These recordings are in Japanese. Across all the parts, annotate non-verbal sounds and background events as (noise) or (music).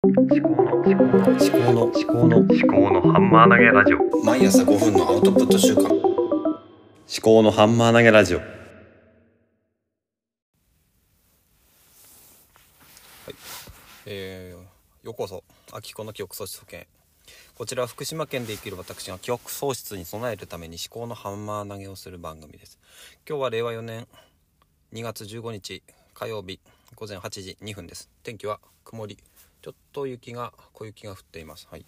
思考の思考の思考の思考の思考のハンマー投げラジオ。毎朝5分のアウトプット週間。思考のハンマー投げラジオ。えー、ようこそ秋子の記憶喪失保険。こちらは福島県で生きる私が記憶喪失に備えるために思考のハンマー投げをする番組です。今日は令和4年2月15日火曜日午前8時2分です。天気は曇りちょっと雪が小雪が降っています。はい。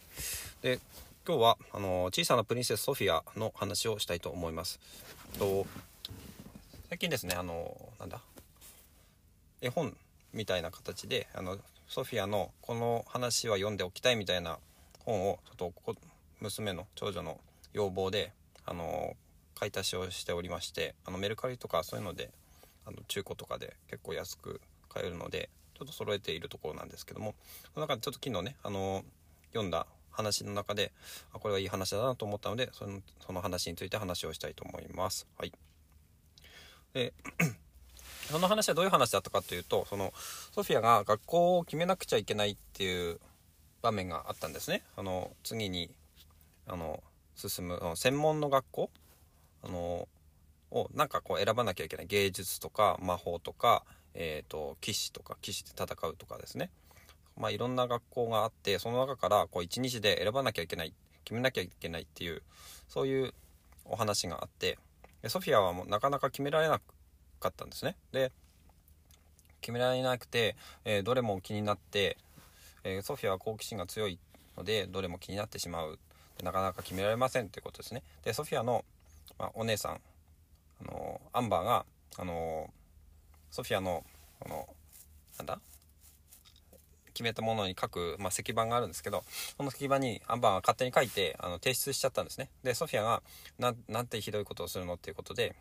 で今日はあの小さなプリンセスソフィアの話をしたいと思います。と最近ですねあのなんだ？絵本みたいな形であのソフィアのこの話は読んでおきたいみたいな本をちょっとこ娘の長女の要望であの買い足しをしておりましてあのメルカリとかそういうのであの中古とかで結構安く買えるのでちょっと揃えているところなんですけどもその中でちょっと昨日ねあの読んだ話の中であこれはいい話だなと思ったのでそのその話について話をしたいと思います。はい、で (clears throat) その話はどういう話だったかというとそのソフィアが学校を決めなくちゃいけないっていう場面があったんですね。あの次にあの進む専門の学校あのをなんかこう選ばなきゃいけない芸術とか魔法とか、えーと、騎士とか騎士で戦うとかですね、まあ、いろんな学校があってその中からこう一日で選ばなきゃいけない決めなきゃいけないっていうそういうお話があってソフィアはもうなかなか決められなかったんですね。で決められなくて、えー、どれも気になって、えー、ソフィアは好奇心が強いのでどれも気になってしまうなかなか決められませんということですね。でソフィアの、まあ、お姉さんあのアンバーがあのソフィアのあのなんだ？決めたものに書く、まあ、石板があるんですけどその石板にアンバーが勝手に書いてあの提出しちゃったんですね。でソフィアがななんてひどいことをするのっていうことで、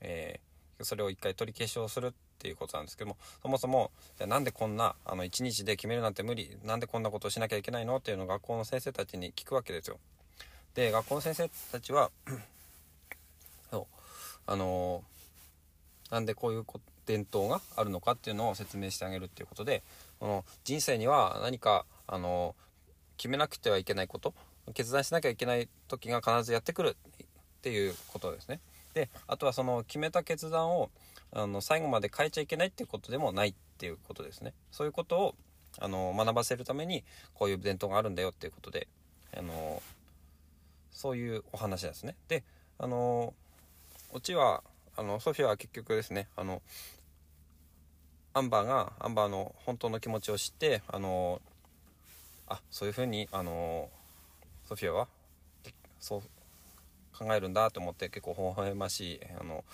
えー、それを一回取り消しをするっていうことなんですけどもそもそもじゃなんでこんなあの1日で決めるなんて無理なんでこんなことをしなきゃいけないの？っていうのを学校の先生たちに聞くわけですよ。で学校の先生たちは (clears throat) あのなんでこういうこと伝統があるのかっていうのを説明してあげるっていうことでこの人生には何かあの決めなくてはいけないこと決断しなきゃいけない時が必ずやってくるっていうことですね。であとはその決めた決断をあの最後まで変えちゃいけないっていうことでもないっていうことですね。そういうことをあの学ばせるためにこういう伝統があるんだよっていうことであのそういうお話ですね。であのオチはあのソフィアは結局ですねあのアンバーがアンバーの本当の気持ちを知ってあのあそういうふうにあのソフィアはそう考えるんだと思って結構微笑ましいあの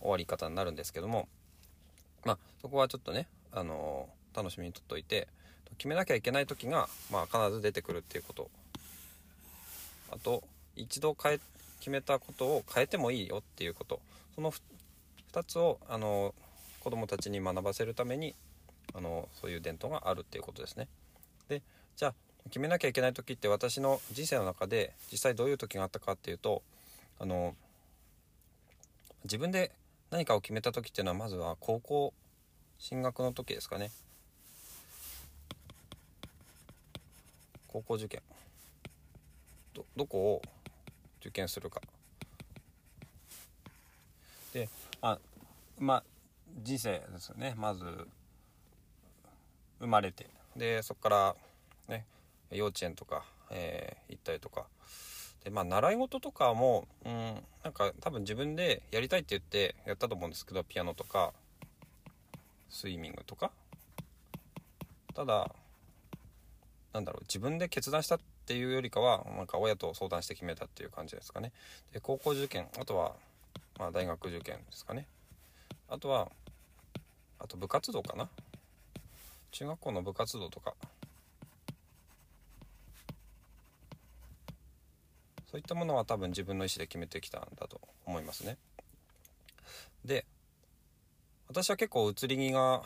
終わり方になるんですけどもまあそこはちょっとねあの楽しみにとっといて決めなきゃいけない時が、まあ、必ず出てくるっていうこと。あと一度変え決めたことを変えてもいいよっていうこと。その2つをあの子どもたちに学ばせるためにあのそういう伝統があるっていうことですね。でじゃあ決めなきゃいけない時って私の人生の中で実際どういう時があったかっていうとあの自分で何かを決めた時っていうのはまずは高校進学の時ですかね。高校受験。どどこを受験するか。であまあ人生ですよね。まず生まれて。でそこからね幼稚園とか、えー、行ったりとか。でまあ習い事とかもうんなんか多分自分でやりたいって言ってやったと思うんですけどピアノとかスイミングとか。ただなんだろう自分で決断したってていうよりかはなんか親と相談して決めたっていう感じですかね。で高校受験あとはまあ大学受験ですかね。あとはあと部活動かな。中学校の部活動とか。そういったものは多分自分の意思で決めてきたんだと思いますね。で私は結構移り気が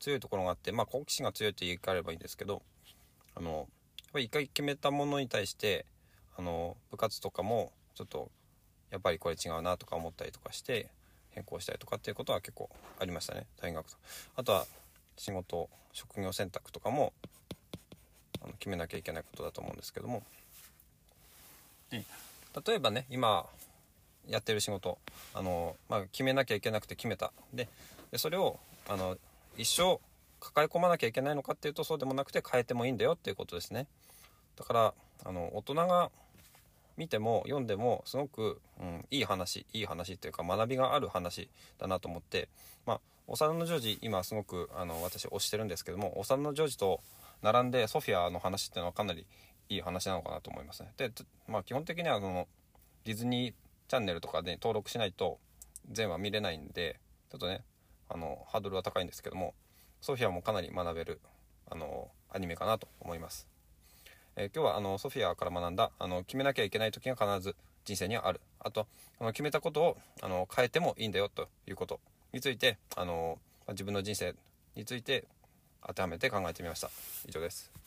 強いところがあってまあ好奇心が強いって言い換えればいいんですけどあのっぱり一回決めたものに対してあの部活とかもちょっとやっぱりこれ違うなとか思ったりとかして変更したりとかっていうことは結構ありましたね。大学と。あとは仕事職業選択とかも決めなきゃいけないことだと思うんですけども。で例えばね今やってる仕事あの、まあ、決めなきゃいけなくて決めた。ででそれをあの一生抱え込まなきゃいけないのかっていうとそうでもなくて変えてもいいんだよっていうことですね。だからあの大人が見ても読んでもすごく、うん、いい話いい話っていうか学びがある話だなと思ってまあ幼のジョージ今すごくあの私推してるんですけども幼のジョージと並んでソフィアの話っていうのはかなりいい話なのかなと思いますね。でまあ基本的にはそのディズニーチャンネルとかで登録しないと全話見れないんでちょっとねあのハードルは高いんですけどもソフィアもかなり学べるあのアニメかなと思います。えー、今日はあのソフィアから学んだあの決めなきゃいけない時が必ず人生にはある。あとあの決めたことをあの変えてもいいんだよということについてあの自分の人生について当てはめて考えてみました。以上です。